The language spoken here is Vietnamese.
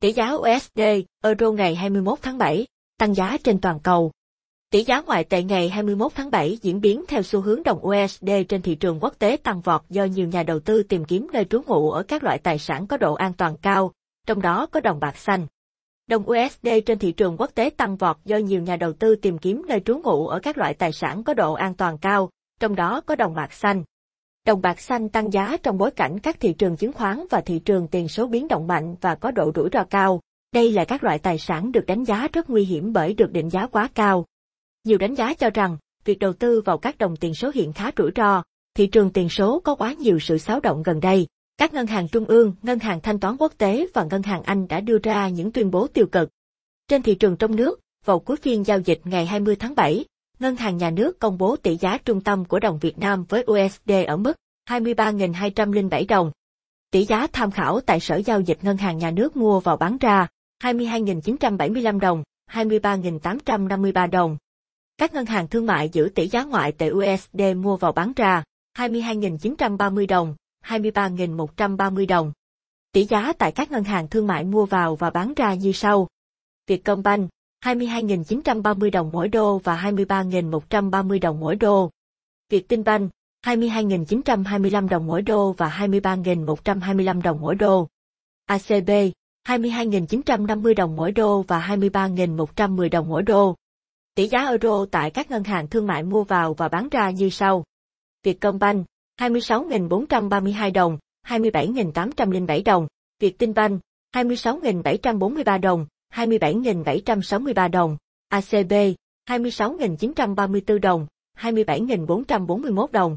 Tỷ giá USD, Euro ngày 21 tháng 7, tăng giá trên toàn cầu. Tỷ giá ngoại tệ ngày 21 tháng 7 diễn biến theo xu hướng đồng USD trên thị trường quốc tế tăng vọt do nhiều nhà đầu tư tìm kiếm nơi trú ngụ ở các loại tài sản có độ an toàn cao, trong đó có đồng bạc xanh. Đồng USD trên thị trường quốc tế tăng vọt do nhiều nhà đầu tư tìm kiếm nơi trú ngụ ở các loại tài sản có độ an toàn cao, trong đó có đồng bạc xanh. Đồng bạc xanh tăng giá trong bối cảnh các thị trường chứng khoán và thị trường tiền số biến động mạnh và có độ rủi ro cao. Đây là các loại tài sản được đánh giá rất nguy hiểm bởi được định giá quá cao. Nhiều đánh giá cho rằng, việc đầu tư vào các đồng tiền số hiện khá rủi ro, thị trường tiền số có quá nhiều sự xáo động gần đây. Các ngân hàng trung ương, ngân hàng thanh toán quốc tế và ngân hàng Anh đã đưa ra những tuyên bố tiêu cực. Trên thị trường trong nước, vào cuối phiên giao dịch ngày 20 tháng 7, Ngân hàng Nhà nước công bố tỷ giá trung tâm của đồng Việt Nam với USD ở mức 23.207 đồng. Tỷ giá tham khảo tại Sở Giao dịch Ngân hàng Nhà nước mua vào bán ra 22.975 đồng, 23.853 đồng. Các ngân hàng thương mại giữ tỷ giá ngoại tệ USD mua vào bán ra 22.930 đồng, 23.130 đồng. Tỷ giá tại các ngân hàng thương mại mua vào và bán ra như sau. Vietcombank 22.930 đồng mỗi đô và 23.130 đồng mỗi đô. Vietinbank 22.925 đồng mỗi đô và 23.125 đồng mỗi đô. ACB 22.950 đồng mỗi đô và 23.110 đồng mỗi đô. Tỷ giá euro tại các ngân hàng thương mại mua vào và bán ra như sau. Vietcombank 26.432 đồng, 27.807 đồng. Vietinbank 26.743 đồng, 27.763 đồng. ACB 26.934 đồng, 27.441 đồng.